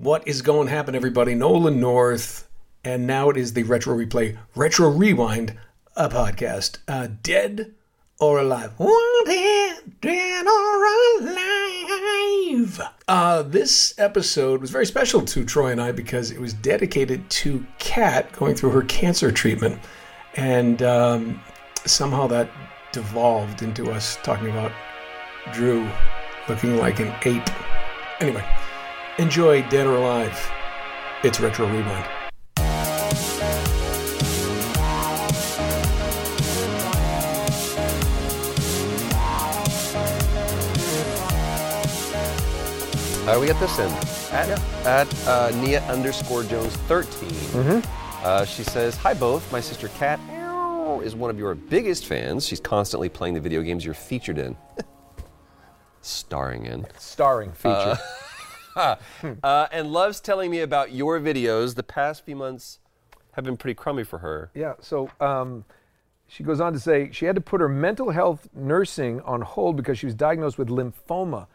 What is going to happen, everybody? Nolan North, and now it is the Retro Replay, Retro Rewind, a podcast. Uh, dead or alive? Wanted, dead or alive. Uh, this episode was very special to Troy and I because it was dedicated to Kat going through her cancer treatment, and um, somehow that devolved into us talking about Drew looking like an ape. Anyway. Enjoy Dead or Alive. It's Retro Rewind. How do we get this in? At, at uh, Nia underscore Jones 13. Mm-hmm. Uh, she says, Hi both. My sister Kat is one of your biggest fans. She's constantly playing the video games you're featured in. Starring in. Starring feature. uh, and loves telling me about your videos. The past few months have been pretty crummy for her. Yeah, so um, she goes on to say she had to put her mental health nursing on hold because she was diagnosed with lymphoma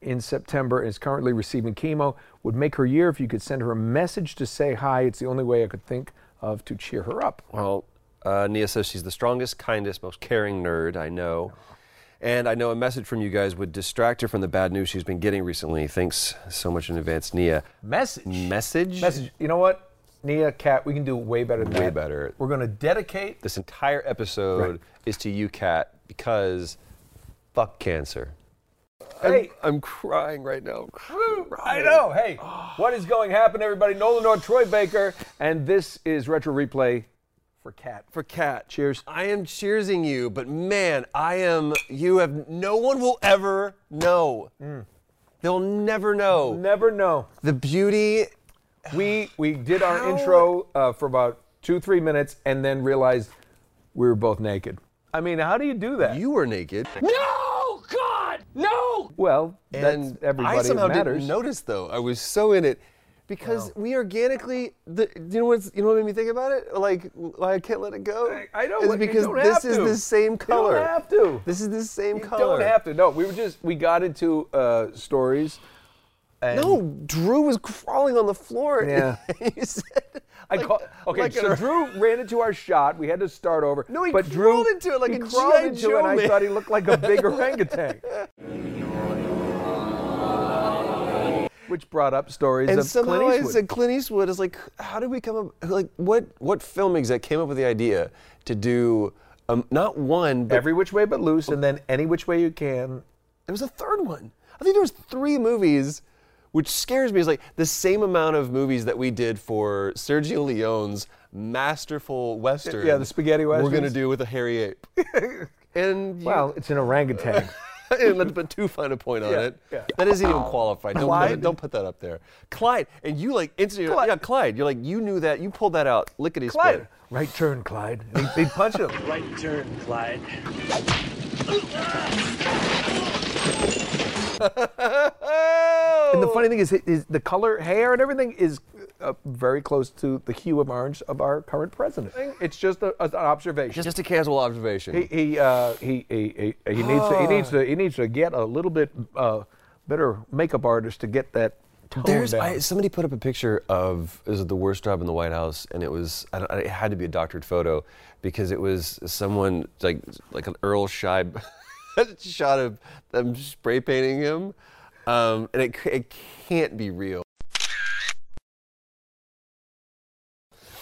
in September and is currently receiving chemo. Would make her year if you could send her a message to say hi. It's the only way I could think of to cheer her up. Well, uh, Nia says she's the strongest, kindest, most caring nerd I know. And I know a message from you guys would distract her from the bad news she's been getting recently. Thanks so much in advance, Nia. Message. Message? Message. You know what? Nia, Kat, we can do way better than Way that. better. We're going to dedicate. This entire episode Right. is to you, Kat, because fuck cancer. Hey, I'm crying right now. I'm I know. Hey, what is going to happen, everybody? Nolan North, Troy Baker, and this is Retro Replay for cat. For cat. Cheers. I am cheersing you, but man, I am. You have. No one will ever know. They'll never know Never know. the beauty. We we did our How- intro uh, for about two three minutes and then realized we were both naked. I mean, how do you do that? You were naked, No! God! No! well, and that's everybody I somehow matters. didn't notice though. I was so in it. Because we organically, the, you know what's, you know what made me think about it? Like, why I can't let it go. I- I know, Is because this is the same You color. don't have to. This is the same You color. You don't have to. No, we were just we got into uh, stories. And No, Drew was crawling on the floor. Yeah. you said, I like- call, okay, like so a- Drew ran into our shot. We had to start over. No, he but Drew, crawled into it like he a crawled into Joe it, and I thought he looked like a big orangutan. Which brought up stories And of somehow Clint I Eastwood. said Clint Eastwood is like, how did we come up? Like, what what film exec came up with the idea to do um, not one, but Every which way but loose, and then any which way you can. there was a third one. I think there was three movies, which scares me. Is like the same amount of movies that we did for Sergio Leone's masterful western. Yeah, the spaghetti western. We're gonna do with a hairy ape. and you, Well, it's an orangutan. And let's put too fine a point on Yeah, it. yeah. That isn't even qualified. Don't put, Clyde? it, don't put that up there. Clyde, and you like instantly, Clyde. yeah, Clyde. You're like, you knew that. You pulled that out. Lickety Clyde, split. right turn, Clyde. And He'd, he'd punch him. Right turn, Clyde. And the funny thing is, is the color, hair, and everything is uh, very close to the hue of orange of our current president. It's just a, an observation. Just a casual observation. He he, uh, he he he he needs to he needs to he needs to get a little bit uh, better makeup artist to get that tone There's down. I, somebody put up a picture of is it the worst job in the White House, and it was I don't, it had to be a doctored photo because it was someone like like an Earl Scheib shot of them spray painting him, um, and it it can't be real.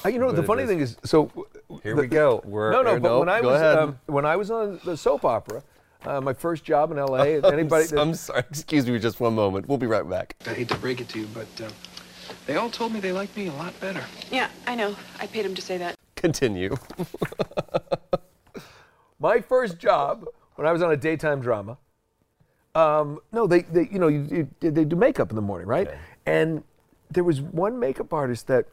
You know, the funny is- thing is, so Here the- we go. We're, no, no. But when I was um, when I was on the soap opera, uh, my first job in L.A. Anybody? I'm, I'm sorry. Excuse me, just one moment. We'll be right back. I hate to break it to you, but uh, they all told me they liked me a lot better. Yeah, I know. I paid him to say that. Continue. my first job when I was on a daytime drama. Um, no, they, they, you know, you, you, they do makeup in the morning, right? And there was one makeup artist that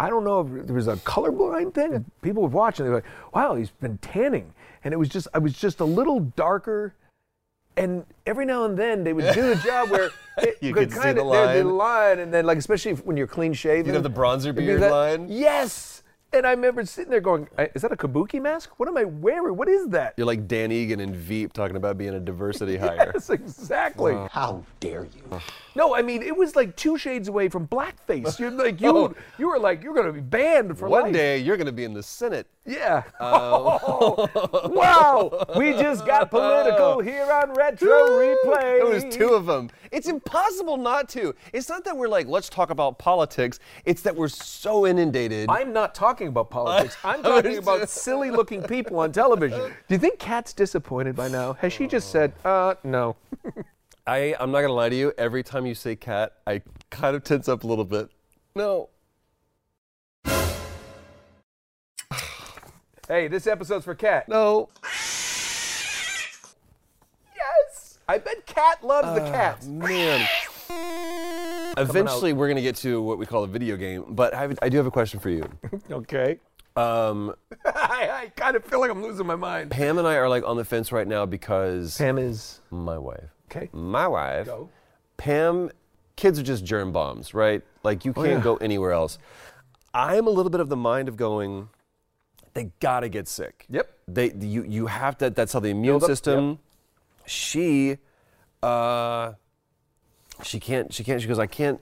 I don't know if there was a colorblind thing. People would watch and they were like, "Wow, he's been tanning," and it was just, I was just a little darker. And every now and then they would do the job where it You could could see kind the of there'd line. line, and then like especially if, when you're clean shaven. You know the bronzer be beard that- line? Yes. And I remember sitting there going, "Is that a kabuki mask? What am I wearing? What is that?" You're like Dan Egan and Veep talking about being a diversity hire. Yes, exactly. How dare you? No, I mean it was like two shades away from blackface. You're like you, Oh. you were like you're gonna be banned for One life. day you're going to be in the Senate. Yeah. Um, wow. We just got political here on Retro Replay. There was two of them. It's impossible not to. It's not that we're like, let's talk about politics. It's that we're so inundated. I'm not talking about politics. I'm talking about silly looking people on television. Do you think Kat's disappointed by now? Has she just said, uh, no? I, I'm not gonna lie to you. Every time you say cat, I kind of tense up a little bit. No. Hey, this episode's for Kat. No. Yes. I bet Kat loves the cats. Man. Eventually, we're gonna get to what we call a video game, but I, have, I do have a question for you. Okay. Um, I, I kind of feel like I'm losing my mind. Pam and I are like on the fence right now because Pam is my wife, okay. my wife, Go. Pam, kids are just germ bombs, right? Like you can't Oh, yeah. go anywhere else. I'm a little bit of the mind of going, they gotta get sick. Yep. They you you have to. That's how the immune Build up, system. She, uh, she can't. She can't. She goes. I can't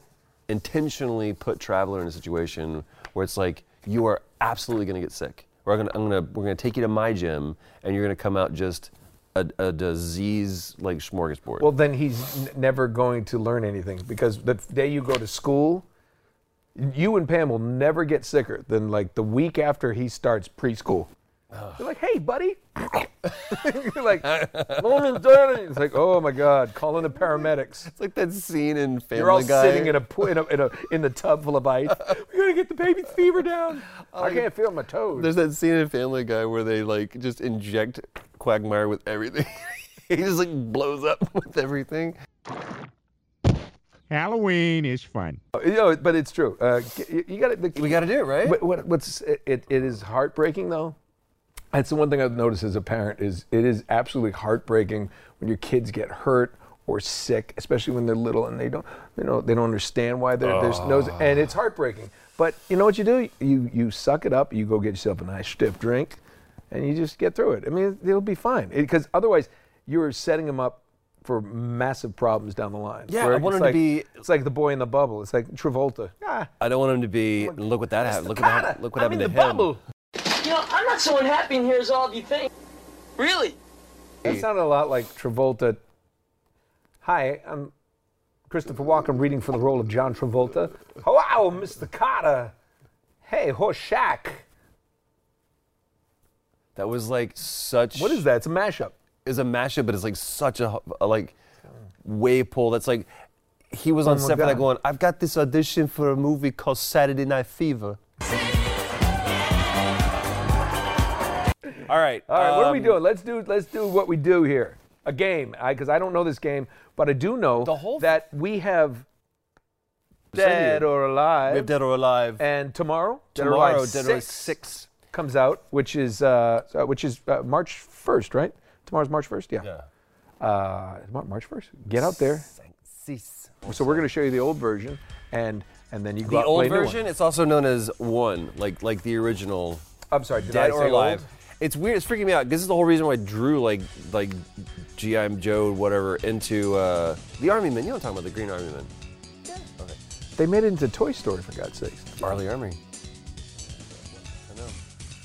intentionally put Traveler in a situation where it's like you are absolutely gonna get sick. We're gonna. Gonna. We're gonna take you to my gym, and you're gonna come out just a, a disease like smorgasbord. Well, then he's n- never going to learn anything because the day you go to school, you and Pam will never get sicker than like the week after he starts preschool. You're like, hey, buddy. You're like, "Morning, Daddy." It's like, oh my God, calling the paramedics. It's like that scene in Family Guy. You're all Guy. sitting in a, in a in a in the tub full of ice. We gotta get the baby's fever down. I can't feel my toes. There's that scene in Family Guy where they like just inject Quagmire with everything. he just like blows up with everything. Halloween is fun. You know, but it's true. Uh, you, you got to. We got to do it, right? But what, what's it, it, it is heartbreaking though. That's the one thing I've noticed as a parent is it is absolutely heartbreaking when your kids get hurt or sick, especially when they're little and they don't you know they don't understand why they're, there's no and it's heartbreaking. But you know what you do? You you suck it up. You go get yourself a nice stiff drink, and you just get through it. I mean, it'll be fine because otherwise you're setting them up for massive problems down the line. Yeah, Where I it's want 'em to be- It's like the boy in the bubble. It's like Travolta. Ah, I don't want him to be. Look what that happened. Look what Carter, happened. Look what happened to the him. bubble. You know, I'm not so unhappy in here as all of you think. Really? That sounded a lot like Travolta. Hi, I'm Christopher Walken reading for the role of John Travolta. Oh, wow, Mr. Carter. Hey, Hoshak. That was like such. What is that? It's a mashup. It's a mashup, but it's like such a, a like wave pull. That's like he was on Oh set for that God. going. I've got this audition for a movie called Saturday Night Fever. All right. All right, what are we um, doing? Let's do let's do what we do here. A game, because I, don't know this game, but I do know The whole- that we have Dead or Alive. We have Dead or Alive. and tomorrow, Dead or Tomorrow, Alive Dead or Alive 6 Six. comes out, which is uh, uh, which is uh, March 1st, right? Tomorrow's March 1st, yeah. Uh, March 1st. Get out there. Six. So we're going to show you the old version, and and then you go The out old play a new one. version, it's also known as one, like like the original I'm sorry, did Dead I or say Alive. old? It's weird. It's freaking me out. This is the whole reason why I drew like like GI Joe whatever into uh, the Army Men. You know what I'm talking about? The Green Army Men. They made it into Toy Story for God's sakes. Arlie Army. I know.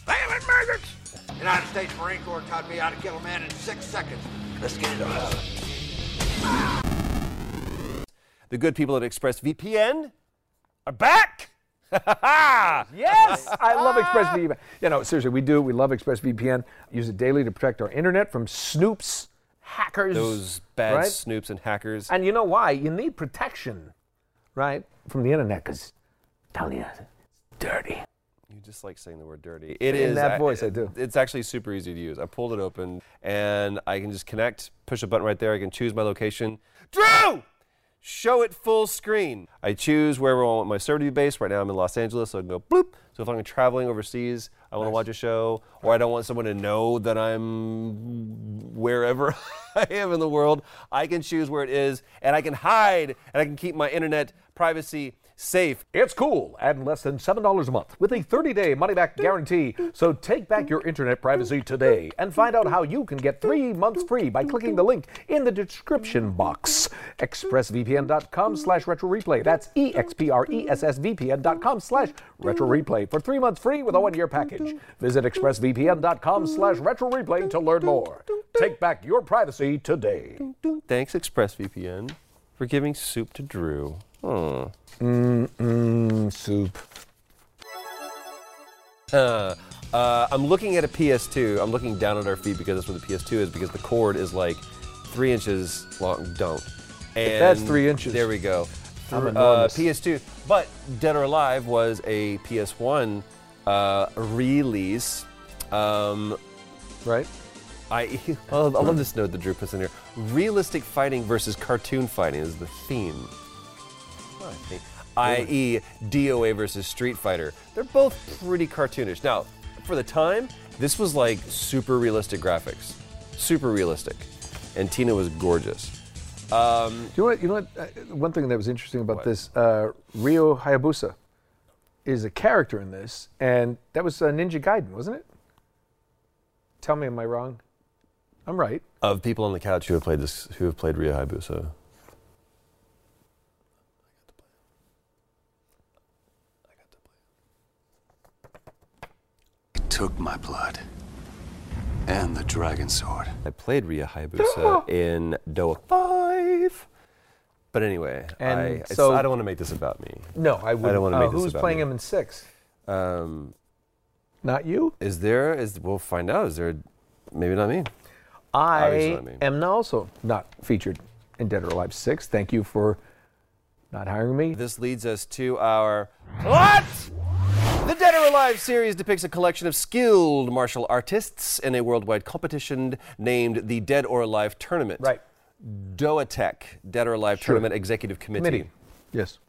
Violent maggots! United States Marine Corps taught me how to kill a man in six seconds. Let's get it on. The good people at ExpressVPN are back. Yes, I love ah! ExpressVPN. You know, seriously, we do. We love ExpressVPN. Use it daily to protect our internet from snoops, hackers. Those bad right? snoops and hackers. And you know why? You need protection, right, from the internet, because telling you, it's dirty. You just like saying the word dirty. It In is that voice, I do. It's actually super easy to use. I pulled it open and I can just connect, push a button right there. I can choose my location. Drew! Show it full screen. I choose wherever I want my server to be based. Right now I'm in Los Angeles, so I can go bloop. So if I'm traveling overseas, I want to watch a show, or I don't want someone to know that I'm wherever I am in the world, I can choose where it is, and I can hide, and I can keep my internet privacy safe. It's cool and less than $7 a month with a 30 day money back guarantee. So take back your internet privacy today and find out how you can get three months free by clicking the link in the description box. ExpressVPN.com slash retro replay. That's E X P R E S S VPN.com slash retro replay for three months free with a one year package. Visit ExpressVPN.com slash retro replay to learn more. Take back your privacy today. Thanks, ExpressVPN, for giving soup to Drew. Hmm. Mmm, soup. Uh, uh, I'm looking at a PS2. I'm looking down at our feet because that's where the PS2 is because the cord is like three inches long. Don't. And that's three inches. There we go. Uh. PS2. But Dead or Alive was a PS1 uh, release. Um, Right? I, I love this note that Drew puts in here. Realistic fighting versus cartoon fighting is the theme. I.e., DOA versus Street Fighter. They're both pretty cartoonish. Now, for the time, this was like super realistic graphics. Super realistic. And Tina was gorgeous. Um, You know what? You know what? Uh, one thing that was interesting about this, uh, Ryu Hayabusa is a character in this, and that was uh, Ninja Gaiden, wasn't it? Tell me, am I wrong? I'm right. of people on the couch who have played this, who have played Ryu Hayabusa. Took my blood and the dragon sword. I played Ryu Hayabusa in Doa 5. But anyway, And I, so- I don't want to make this about me. No, I wouldn't. I don't want to Uh, make this who's about playing me. him in six? Um, Not you. is there? Is we'll find out. Is there? Maybe not me. I not me. am also not featured in Dead or Alive six. Thank you for not hiring me. This leads us to our what? The Dead or Alive series depicts a collection of skilled martial artists in a worldwide competition named the Dead or Alive Tournament. Right. DOATEC Dead or Alive Tournament Executive Committee. Committee. Yes.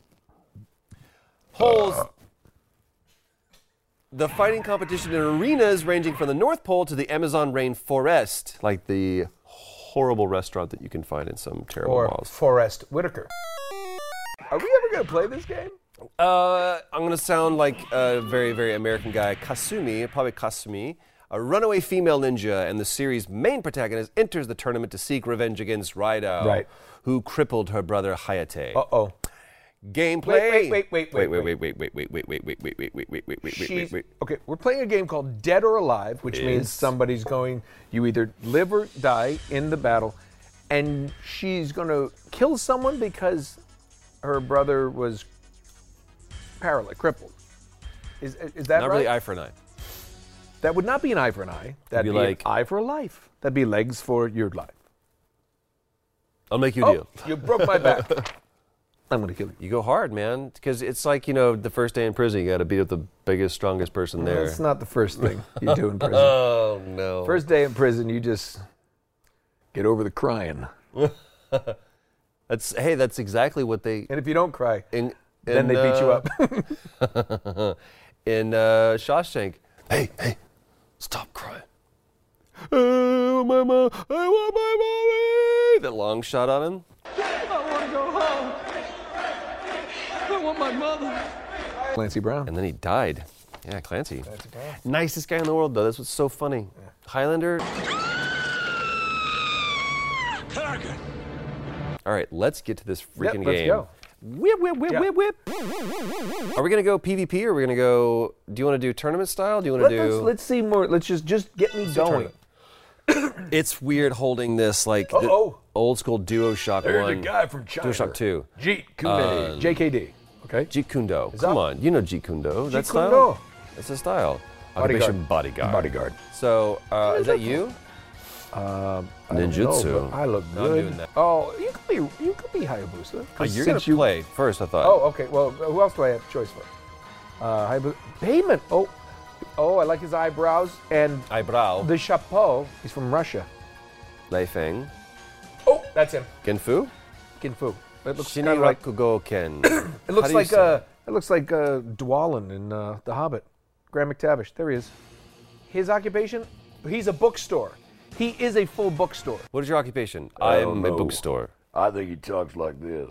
holds the fighting competition in arenas ranging from the North Pole to the Amazon rainforest, like the horrible restaurant that you can find in some terrible Or malls. Forrest Whitaker. Are we ever going to play this game? Uh, I'm gonna sound like a very, very American guy. Kasumi, probably Kasumi, a runaway female ninja and the series' main protagonist, enters the tournament to seek revenge against Raidou, Right. who crippled her brother Hayate. Uh oh. Gameplay. Wait, wait, wait, wait, wait, wait, wait, wait, wait, wait, wait, wait, wait, wait, wait, wait, wait, wait, wait, She's, wait. Wait. Okay, we're playing a game called Dead or Alive, which means somebody's going, you either live or die in the battle, and she's going to kill someone because her brother was paralyzed, crippled. Is, is that Not right? really eye for an eye. that would not be an eye for an eye. That'd be be, like- an eye for a life. That'd be legs for your life. I'll make you a Oh, deal. you broke my back. I'm going to kill you. You go hard, man, because it's like you know the first day in prison. You got to beat up the biggest, strongest person there. That's not the first thing you do in prison. Oh no! First day in prison, you just get over the crying. that's hey, that's exactly what they. And if you don't cry, In, then in, they beat you uh, up. in uh, Shawshank. Hey, hey, stop crying. I want my mom. I want my mommy. That long shot on him. I want to go home. I want my mother. Clancy Brown. And then he died. Yeah, Clancy. Nicest guy in the world, though. That's what's so funny. Highlander. All right, let's get to this freaking Yep, let's game. Go. Whip, whip, whip, Yeah. whip, whip. Are we gonna go PvP or are we gonna go? Do you want to do tournament style? Do you want Let, to us do? let's see more. Let's just just get me going. It's weird holding this like the Uh-oh. old school DualShock There's one. a guy from China. DualShock two. Jeet Kune. Um, JKD. Okay. Okay. Jeet Kune Do. Is Come that- on, you know Jeet Kune Do. That's Kune style. Do. That's a style. Bodyguard. Occupation bodyguard. Bodyguard. So, uh, is that you? Um, I Ninjutsu. know, I look good. doing that. Oh, you could be you could be Hayabusa. Oh, 'cause you're gonna since you- play first. I thought. Oh, okay. Well, who else do I have choice for? Uh, Hayabusa. Bayman. Oh, oh, I like his eyebrows and Eyebrow. the chapeau. He's from Russia. Lei Fang. Oh, that's him. Genfu. Kinfu. It looks kind of like Shinrakugo Ken. it looks like uh, it looks like uh, Dwalin in uh, The Hobbit. Graham McTavish. There he is. His occupation? He's a bookstore. He is a full bookstore. What is your occupation? I am a bookstore. I think he talks like this.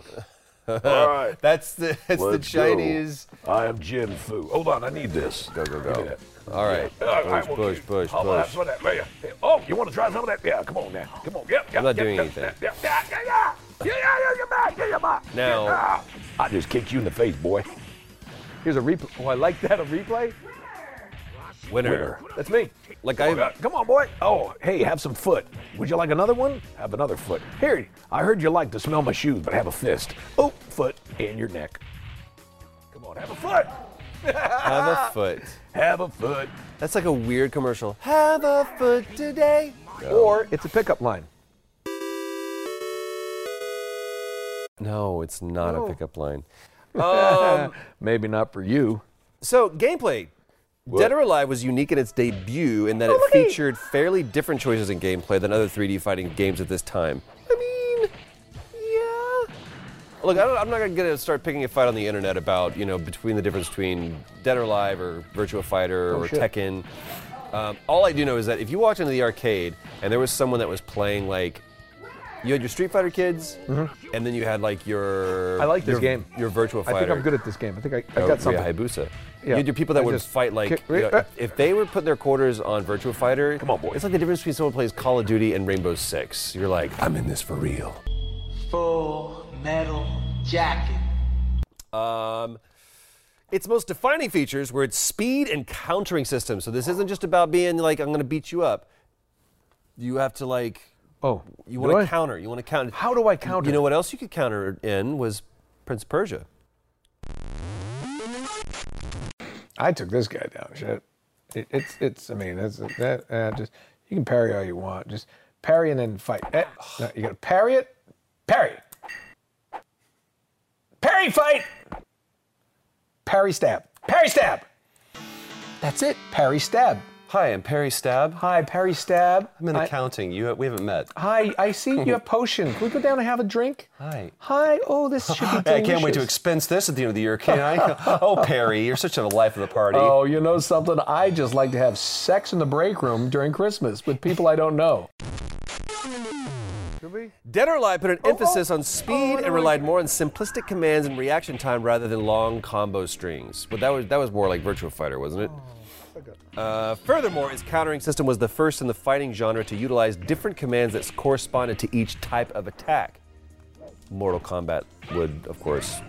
All right. That's the that's let's go. Chinese. I am Jin Fu. Hold on, I need this. Go go go. All right. Yeah. All right, Push well, push push push. some of that? Yeah, yeah. Oh, you want to try some of that? Yeah, come on now. Come on. Yep, yep, I'm not yep, doing yep, anything. Yep, yep, yeah, yeah, yeah. Yeah, yeah, yeah, you're back. Yeah, you're back. Now- Yeah. I just kicked you in the face, boy. Here's a replay. Oh, I like that. A replay? Winner. That's me. Like Oh, yeah. I. Come on, boy. Oh, hey, have some foot. Would you like another one? Have another foot. Here, I heard you like to smell my shoes, but have a fist. Oh, foot in your neck. Come on, have a foot. Have a foot. Have a foot. That's like a weird commercial. Have a foot today. Or it's a pickup line. No, it's not No. a oh. pickup line. Um, maybe not for you. So gameplay. Dead or Alive was unique in its debut in that Oh, it featured fairly different choices in gameplay than other 3D fighting games at this time. I mean, yeah. Look, I don't, I'm not going to start picking a fight on the internet about, you know, between the difference between Dead or Alive or Virtua Fighter Oh, or shit. Tekken. Um, all I do know is that if you walked into the arcade and there was someone that was playing like, you had your Street Fighter kids, and then you had like your Mm-hmm. I like this your, game. your virtual Fighter. I think I'm good at this game. I think I, I've Oh, got something. Yeah, Hayabusa. Yeah. You had your people that I would just fight like kick- you know, uh, if they were putting their quarters on Virtua Fighter. Come on, boy. It's like the difference between someone plays Call of Duty and Rainbow Six. You're like, I'm in this for real. Full metal jacket. Um, its most defining features were its speed and countering system. So this isn't just about being like I'm going to beat you up. You have to like Oh, you want I? to counter. You want to counter. How do I counter? You know what else you could counter in was Prince Persia. I took this guy down. Shit. It, it's it's. I mean, that's that. Uh, just you can parry all you want. Just parry and then fight. Eh, no, you got to parry it. Parry. Parry fight. Parry stab. Parry stab. That's it. Parry stab. Hi, I'm Perry Stab. Hi, Perry stab. I'm in I- accounting. You we haven't met. Hi, I see you have potion. Can we go down and have a drink? Hi. Hi. Oh, this should be delicious. I can't wait to expense this at the end of the year, can I? oh, Perry, you're such a life of the party. Oh, you know something? I just like to have sex in the break room during Christmas with people I don't know. Should we? Dead or Alive put an oh, oh. emphasis oh. on speed Oh, and relied more on simplistic commands and reaction time rather than long combo strings. But that was that was more like Virtua Fighter, wasn't it? Oh. Uh, furthermore, its countering system was the first in the fighting genre to utilize different commands that corresponded to each type of attack. Mortal Kombat would, of course,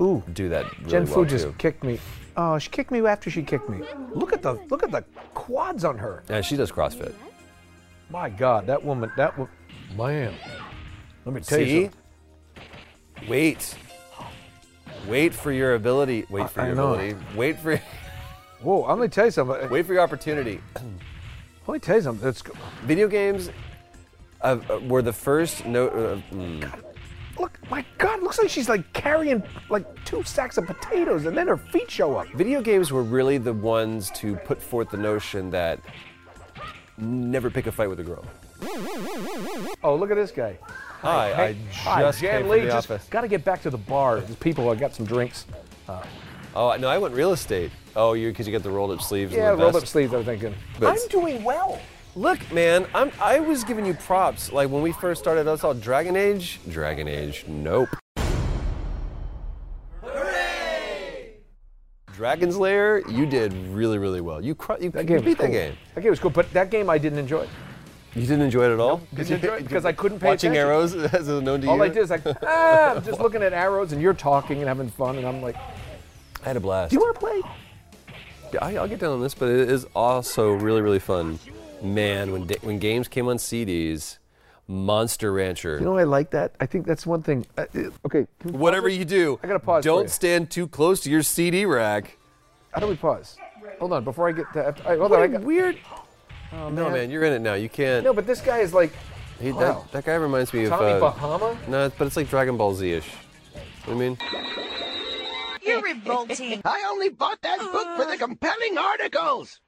Ooh. do that really Jen well Fu just too. kicked me. Oh, she kicked me after she kicked me. Look at the look at the quads on her. Yeah, she does CrossFit. My God, that woman, that woman, man. Let me tell you something. Wait. Wait for your ability. Wait for I- I your know. ability. Wait for. Whoa, I'm gonna tell you something. Wait for your opportunity. Let me tell you something. It's, Video games uh, uh, were the first no. Uh, mm. look, my God, looks like she's like carrying like two sacks of potatoes, and then her feet show up. Video games were really the ones to put forth the notion that never pick a fight with a girl. Oh, look at this guy. Hi, I Hi, just Jan came Lee. from the just office. got to get back to the bar. There's people, I got some drinks. Oh no, I went real estate. Oh, you because you got the rolled up sleeves. Yeah, rolled up sleeves. I'm thinking. But- I'm doing well. Look, man, I'm I was giving you props. Like when we first started, us all Dragon Age. Dragon Age, nope. Dragon's Lair, you did really, really well. You, cru- you, That you game was beat that cool. game. That game was cool, but that game I didn't enjoy. You didn't enjoy it at all? Didn't because I couldn't pay Watching attention. arrows as a known to All you. I did is like, ah, I'm just looking at arrows, and you're talking and having fun, and I'm like, I had a blast. do you want to play? Yeah, I, I'll get down on this, but it is also really, really fun. Man, when da- when games came on CDs, Monster Rancher. You know, I like that. I think that's one thing. Uh, okay. can we pause Whatever you do, I gotta pause. don't you. stand too close to your CD rack. How do we pause? Hold on, before I get to. I, hold What on. I a got, weird. oh, No, man, you're in it now. You can't. No, but this guy is like. he, wow. that, that guy reminds me Tommy of. Uh, Bahama? no, but it's like Dragon Ball Z ish. You know what I mean? You're revolting. I only bought that book for the compelling articles.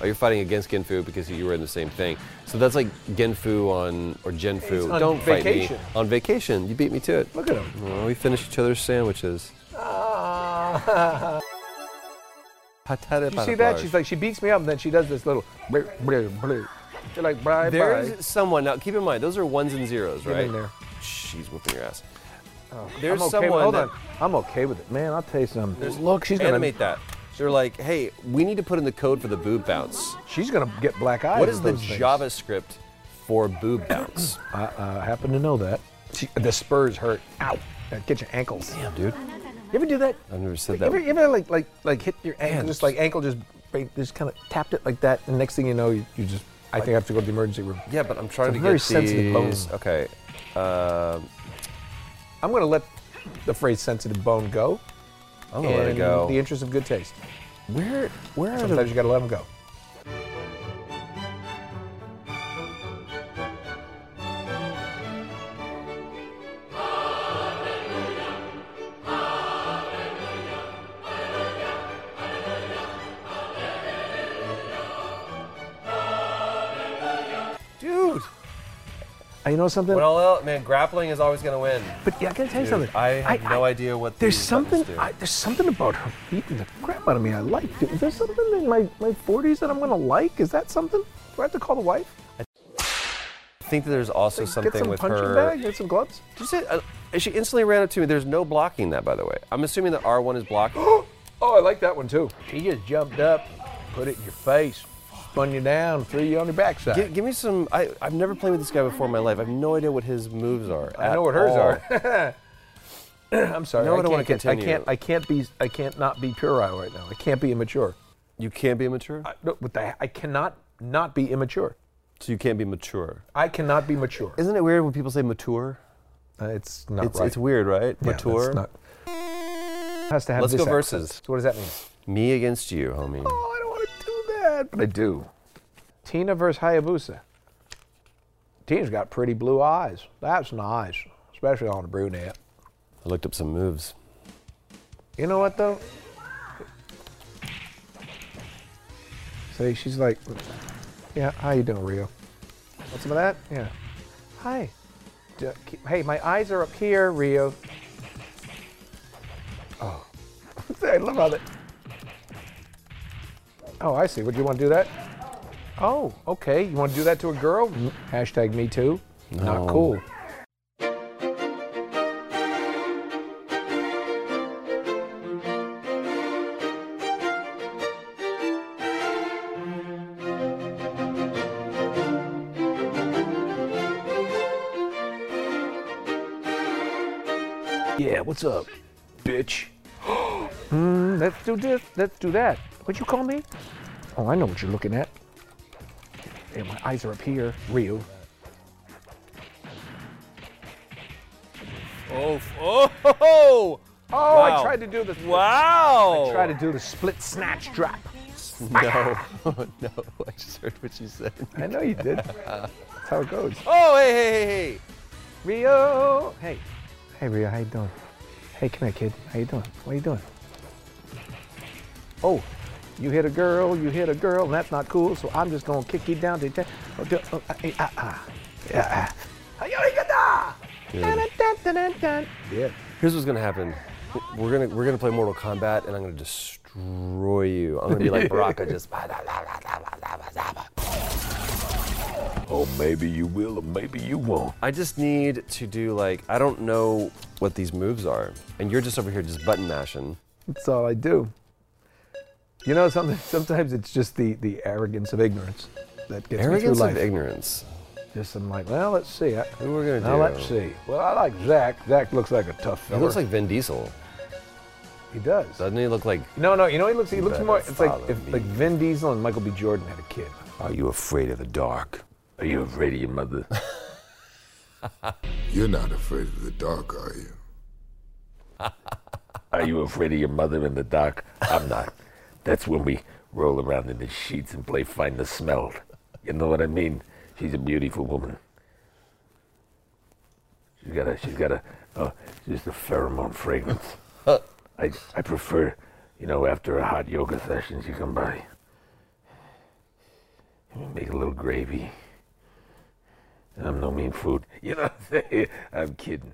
Oh, you're fighting against Genfu because you were in the same thing. So that's like Genfu on or Genfu. On Don't fight vacation. me on vacation. You beat me to it. Look at him. Oh, we finished each other's sandwiches. Ah. you see that? She's like, she beats me up, and then she does this little. Bleh, bleh, bleh. You're like, bye, bye. There's someone now. Keep in mind, those are ones and zeros, Get right? in there. She's whooping your ass. Oh, There's okay someone With, hold that- on. I'm okay with it, man. I'll tell you something. There's- Look, she's gonna animate that. They're like, hey, we need to put in the code for the boob bounce. She's gonna get black eyes. What is the things. JavaScript for boob bounce? I uh, happen to know that. She, the spurs hurt. Ow! That Get your ankles. Damn, dude. You ever do that? I've never said You that. ever, you ever like like like hit your ankle, Man. just like ankle, just just kind of tapped it like that, and next thing you know, you, you just. I think I have to go to the emergency room. Yeah, but I'm trying It's to very get sensitive bone. these. Okay. Um I'm gonna let the phrase "sensitive bone" go. I'm gonna let it in go. The interest of good taste. Where where are Sometimes the you gotta let them go. You know something? Well, well, man, grappling is always gonna win. but yeah, I gotta tell you Dude, something. I have no idea what There's these something. do. I, there's something about her beating the crap out of me. I like. Dude, is there something in my my 40s that I'm gonna like? Is that something? Do I have to call the wife? I think that there's also Like, something get some with punching her. bag. Get some gloves. Did you say, uh, she instantly ran up to me. There's no blocking that, by the way. I'm assuming that R1 is blocked. Oh, I like that one too. She just jumped up, put it in your face, spun you down, threw you on your backside. Gi- give me some. I, I've never played with this guy before in my life. I have no idea what his moves are. I know what hers all. are. I'm sorry. No, I I, don't wanna can't I can't. I can't be. I can't not be puerile right now. I can't be immature. You can't be immature? I, no, but I, I cannot not be immature. so you can't be mature. I cannot be mature. Isn't it weird when people say mature? Uh, it's not It's, right. it's weird, right? Yeah, mature. that's not- has to have Let's this go accent. verses. So what does that mean? Me against you, homie. Oh, that, but I do. Tina versus Hayabusa. Tina's got pretty blue eyes. That's nice, especially on a brunette. I looked up some moves. You know what though? See, she's like, yeah, how you doing, Rio? Want some of that? Yeah. Hi. D- Hey, my eyes are up here, Rio. Oh. I love how that. Oh, I see. Would you want to do that? Oh, okay. You want to do that to a girl? Mm, Hashtag me too. Not cool. Yeah, what's up, bitch? Hmm, let's do this. Let's do that. What'd you call me? Oh, I know what you're looking at. Yeah, my eyes are up here. Rio. Oh, oh, oh, Oh, Wow. I tried to do the. wow! I tried to do the split snatch drop. No, no, I just heard what you said. I know you did. That's how it goes. Oh, hey, hey, hey, hey. Rio. Hey. Hey, Rio. How you doing? Hey, come here, kid. How you doing? What are you doing? Oh, you hit a girl. You hit a girl, and that's not cool. So I'm just gonna kick you down to. the- Oh, do- oh, ah, eh, ah, ah. Yeah. ah. Here's what's gonna happen. We're gonna we're gonna play Mortal Kombat, and I'm gonna destroy you. I'm gonna be like Baraka, just. Oh, maybe you will, or maybe you won't. I just need to do like I don't know what these moves are, and you're just over here just button mashing. That's all I do. You know something? Sometimes it's just the, the arrogance of ignorance that gets Arrogance me through of ignorance. Just I'm like, well, let's see. I, Who we're gonna now do? let's see. Well, I like Zack. Zack looks like a tough He looks like Vin Diesel, he does. doesn't he? Look like No, no. You know, he looks. He looks more. It's like if me. like Vin Diesel and Michael B. Jordan had a kid. Are you afraid of the dark? Are you afraid of your mother? You're not afraid of the dark, are you? Are you afraid of your mother in the dark? I'm not. That's when we roll around in the sheets and play find the smell. You know what I mean? She's a beautiful woman. She's got a, she's got a, uh, just a pheromone fragrance. I, I prefer, you know, after a hot yoga session, she come by. Make a little gravy. And I'm no mean food. You know what I'm saying? I'm kidding.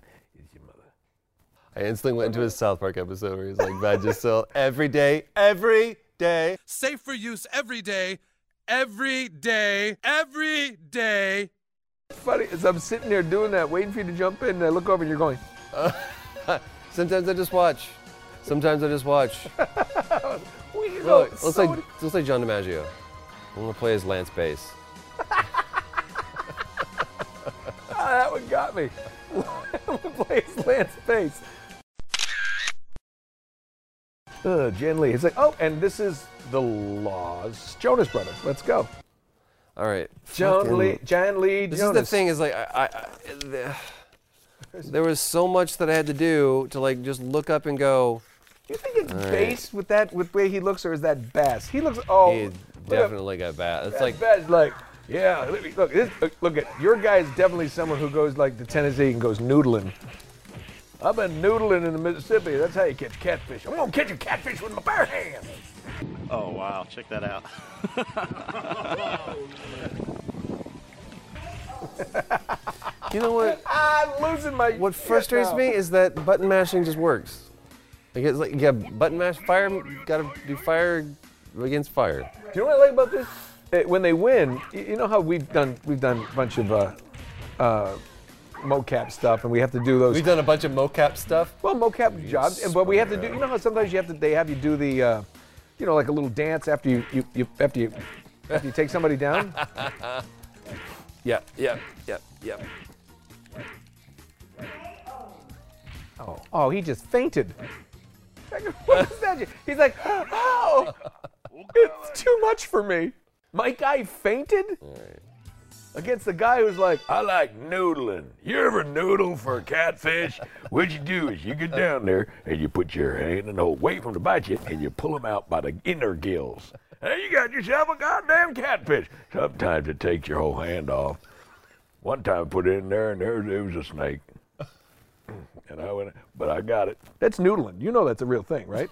I instantly went into a South Park episode where he's like, Vagisil, every day, every day. Safe for use every day, every day, every day. Funny as I'm sitting there doing that, waiting for you to jump in, and I look over and you're going. Sometimes I just watch. Sometimes I just watch. We Look, go looks so like looks like John DiMaggio. I'm gonna play as Lance Bass. Ah, that one got me. Play his Lance face. Uh, Jen Lee. It's like, oh, and this is the Laws Jonas Brothers. Let's go. All right. John Lee, Jann Lee This Jonas. is the thing is like I, I, I the- there was so much that I had to do to like just look up and go. Do you think it's right. bass with that with the way he looks, or is that bass? He looks. Oh, He definitely got Bass. It's like bass. Like, yeah. Look, this, look, look at your guy is definitely someone who goes like to Tennessee and goes noodling. I've been noodling in the Mississippi. That's how you catch catfish. I'm gonna catch a catfish with my bare hands. Oh wow, check that out. you know what? I'm losing my. What frustrates me is that button mashing just works. Like it's like yeah, button mash fire. Got to do fire against fire. Do you know what I like about this? Eh, When they win, you know how we've done we've done a bunch of uh, uh, mocap stuff, and we have to do those. We've done a bunch of mocap stuff. Well, mocap jobs, and but we have to do. You know how sometimes you have to they have you do the, uh, you know, like a little dance after you you, you after you after you take somebody down. Yeah, yeah, yeah, yeah. Oh, oh, he just fainted. What is that? He's like, oh, it's too much for me. My guy fainted against the guy who's like, I like noodling. You ever noodle for a catfish? what you do is you get down there and you put your hand in the hole, wait for him to bite you, and you pull him out by the inner gills. And you got yourself a goddamn catfish. Sometimes it takes your whole hand off. One time I put it in there and there, there was a snake. And I went, but I got it. that's noodling. You know that's a real thing, right?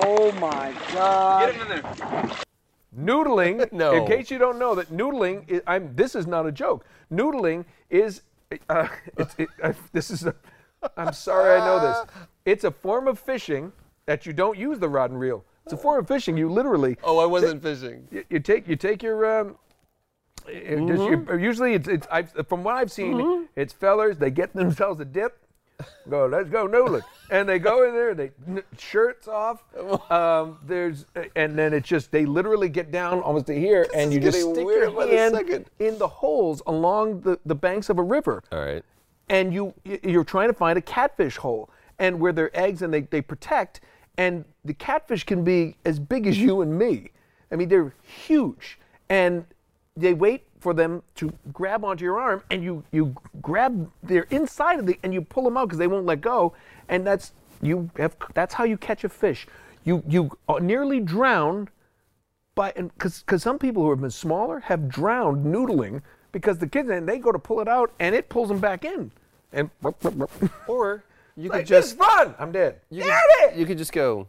Oh my God. Get him in there. Noodling. No. In case you don't know that noodling, is, I'm. This is not a joke. Noodling is. Uh, it's, it, this is. A, I'm sorry, I know this. It's a form of fishing that you don't use the rod and reel. It's a form of fishing. You literally. Oh, I wasn't fishing. You, you take you take your. Um, Mm-hmm. you- usually, it's, it's I've, from what I've seen, it's fellers. They get themselves a dip. Go, let's go noodling, and they go in there. They shirts off. Um, there's and then it's just they literally get down almost to here, and you just stick your hand in the holes along the, the banks of a river All right. and you you're trying to find a catfish hole and where they're eggs and they, they protect and the catfish can be as big as you and me i mean they're huge and they wait for them to grab onto your arm and you you grab their inside of the and you pull them out because they won't let go and that's you have that's how you catch a fish you you uh, nearly drown by and because because some people who have been smaller have drowned noodling because the kids and they go to pull it out and it pulls them back in and Or you like, could just "This is fun i'm dead you Get could, it! you could just go.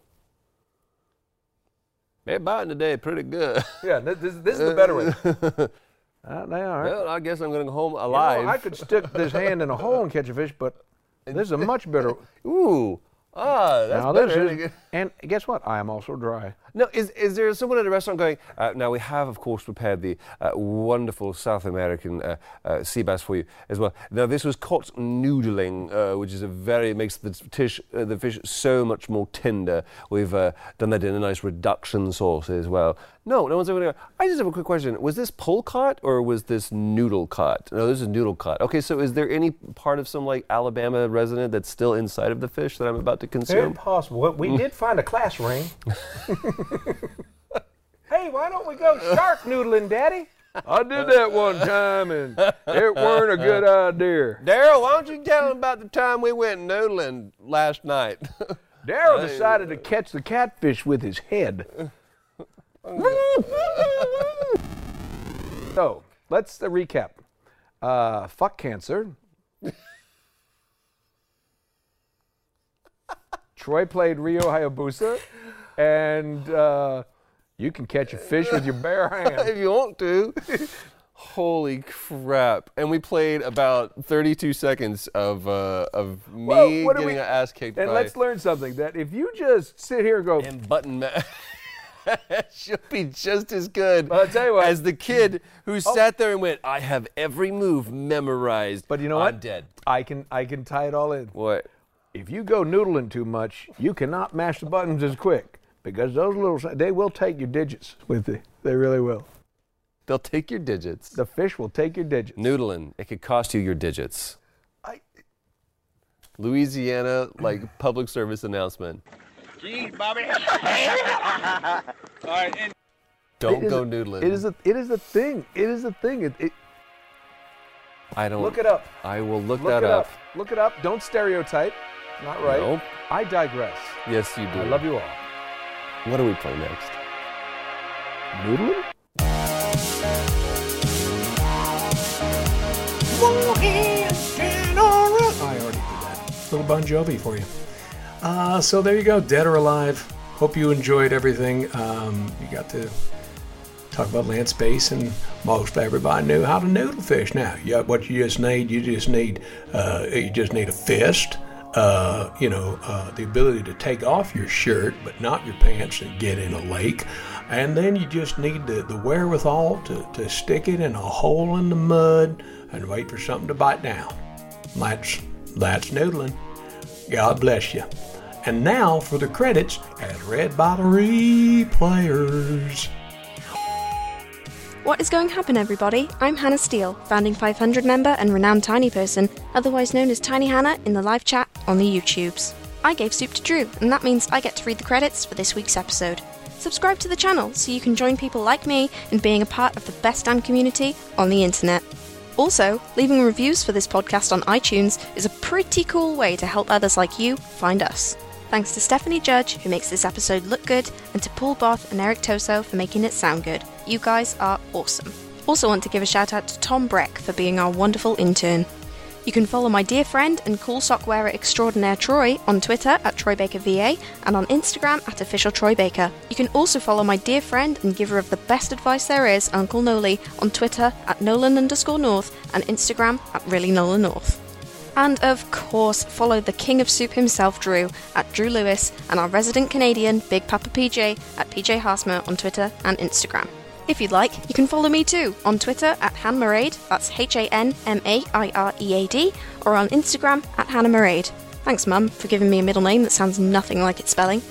They're biting today pretty good. yeah this, this, this is the better way uh, they are Well, I guess I'm gonna go home You know, alive. i could stick this hand in a hole and catch a fish but this is a much better Ooh, ah, that's now better. is, and guess what i am also dry No, is, is there someone at a restaurant going, uh, now we have, of course, prepared the uh, wonderful South American uh, uh, sea bass for you as well. Now, this was caught noodling, uh, which is a very, makes the, fish, uh, the fish so much more tender. We've uh, done that in a nice reduction sauce as well. No, no one's ever going to go, I just have a quick question. Was this pole caught or was this noodle caught? No, this is noodle caught. Okay, so is there any part of some like Alabama resident that's still inside of the fish that I'm about to very consume? possible we did find a class ring hey Hey, why don't we go shark noodling, Daddy? I did that one time and it weren't a good idea. Daryl, why don't you tell them about the time we went noodling last night? Daryl decided to catch the catfish with his head. so let's uh, recap. Uh, fuck cancer. Troy played Ryu Hayabusa, and uh, you can catch a fish with your bare hand. if you want to. Holy crap! And we played about 32 seconds of uh, of me Well, getting we- an ass kicked And by let's learn something that if you just sit here and go, and button ma- She'll be just as good I'll tell you what. as the kid who Oh. sat there and went, "I have every move memorized." but you know what? I'm dead. I can I can tie it all in. What? If you go noodling too much, you cannot mash the buttons as quick because those little they will take your digits with you. They really will. They'll take your digits. The fish will take your digits. Noodling, it could cost you your digits. I... Louisiana, like public service announcement. Jeez, Bobby. All right, and Don't go a- noodling. It is a it is a thing. It is a thing. It, it, I don't. look it up. I will look, Look that it up. up. Look it up. Don't stereotype. Not right. Nope. I digress. Yes, you do. I love you all. What do we play next? Noodling? I already did that. Little Bon Jovi for you. Uh, so there you go, Dead or Alive. Hope you enjoyed everything. Um, you got to talk about land space, and most everybody knew how to noodle fish. Now, yeah, what you just need, you just need, uh, you just need a fist. Uh, you know, uh, the ability to take off your shirt but not your pants and get in a lake. And then you just need the, the wherewithal to, to stick it in a hole in the mud and wait for something to bite down. That's, that's noodling. God bless you. And now for the credits as read by the replayers. What is going to happen, everybody? I'm Hannah Steele, founding 500 member and renowned tiny person, otherwise known as Tiny Hannah in the live chat on the YouTubes. I gave soup to Drew, and that means I get to read the credits for this week's episode. Subscribe to the channel so you can join people like me in being a part of the best damn community on the internet. Also, leaving reviews for this podcast on iTunes is a pretty cool way to help others like you find us. Thanks to Stephanie Judge, who makes this episode look good, and to Paul Both and Eric Toso for making it sound good. You guys are awesome. Also, want to give a shout out to Tom Breck for being our wonderful intern. You can follow my dear friend and cool sock wearer extraordinaire Troy on Twitter at TroyBakerVA and on Instagram at official Troy Baker. You can also follow my dear friend and giver of the best advice there is, Uncle Noli, on Twitter at Nolan underscore North and Instagram at really Nolan North. And of course, follow the king of soup himself, Drew, at Drew Lewis, and our resident Canadian, Big Papa PJ, at PJ Haarsma on Twitter and Instagram. If you'd like, you can follow me too on Twitter at Hanmairead, that's H A N M A I R E A D, or on Instagram at Hannah. Thanks, Mum, for giving me a middle name that sounds nothing like its spelling.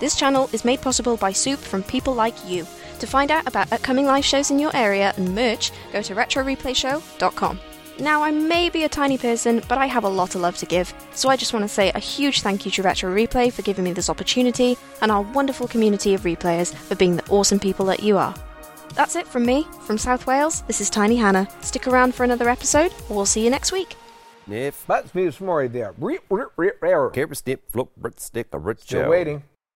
This channel is made possible by soup from people like you. To find out about upcoming live shows in your area and merch, go to retroreplayshow.com. Now, I may be a tiny person, but I have a lot of love to give, so I just want to say a huge thank you to Retro Replay for giving me this opportunity, and our wonderful community of replayers for being the awesome people that you are. That's it from me, from South Wales. This is Tiny Hannah. Stick around for another episode, or we'll see you next week. If That's me this morning there. Care snip, flip, stick, a rich Still waiting.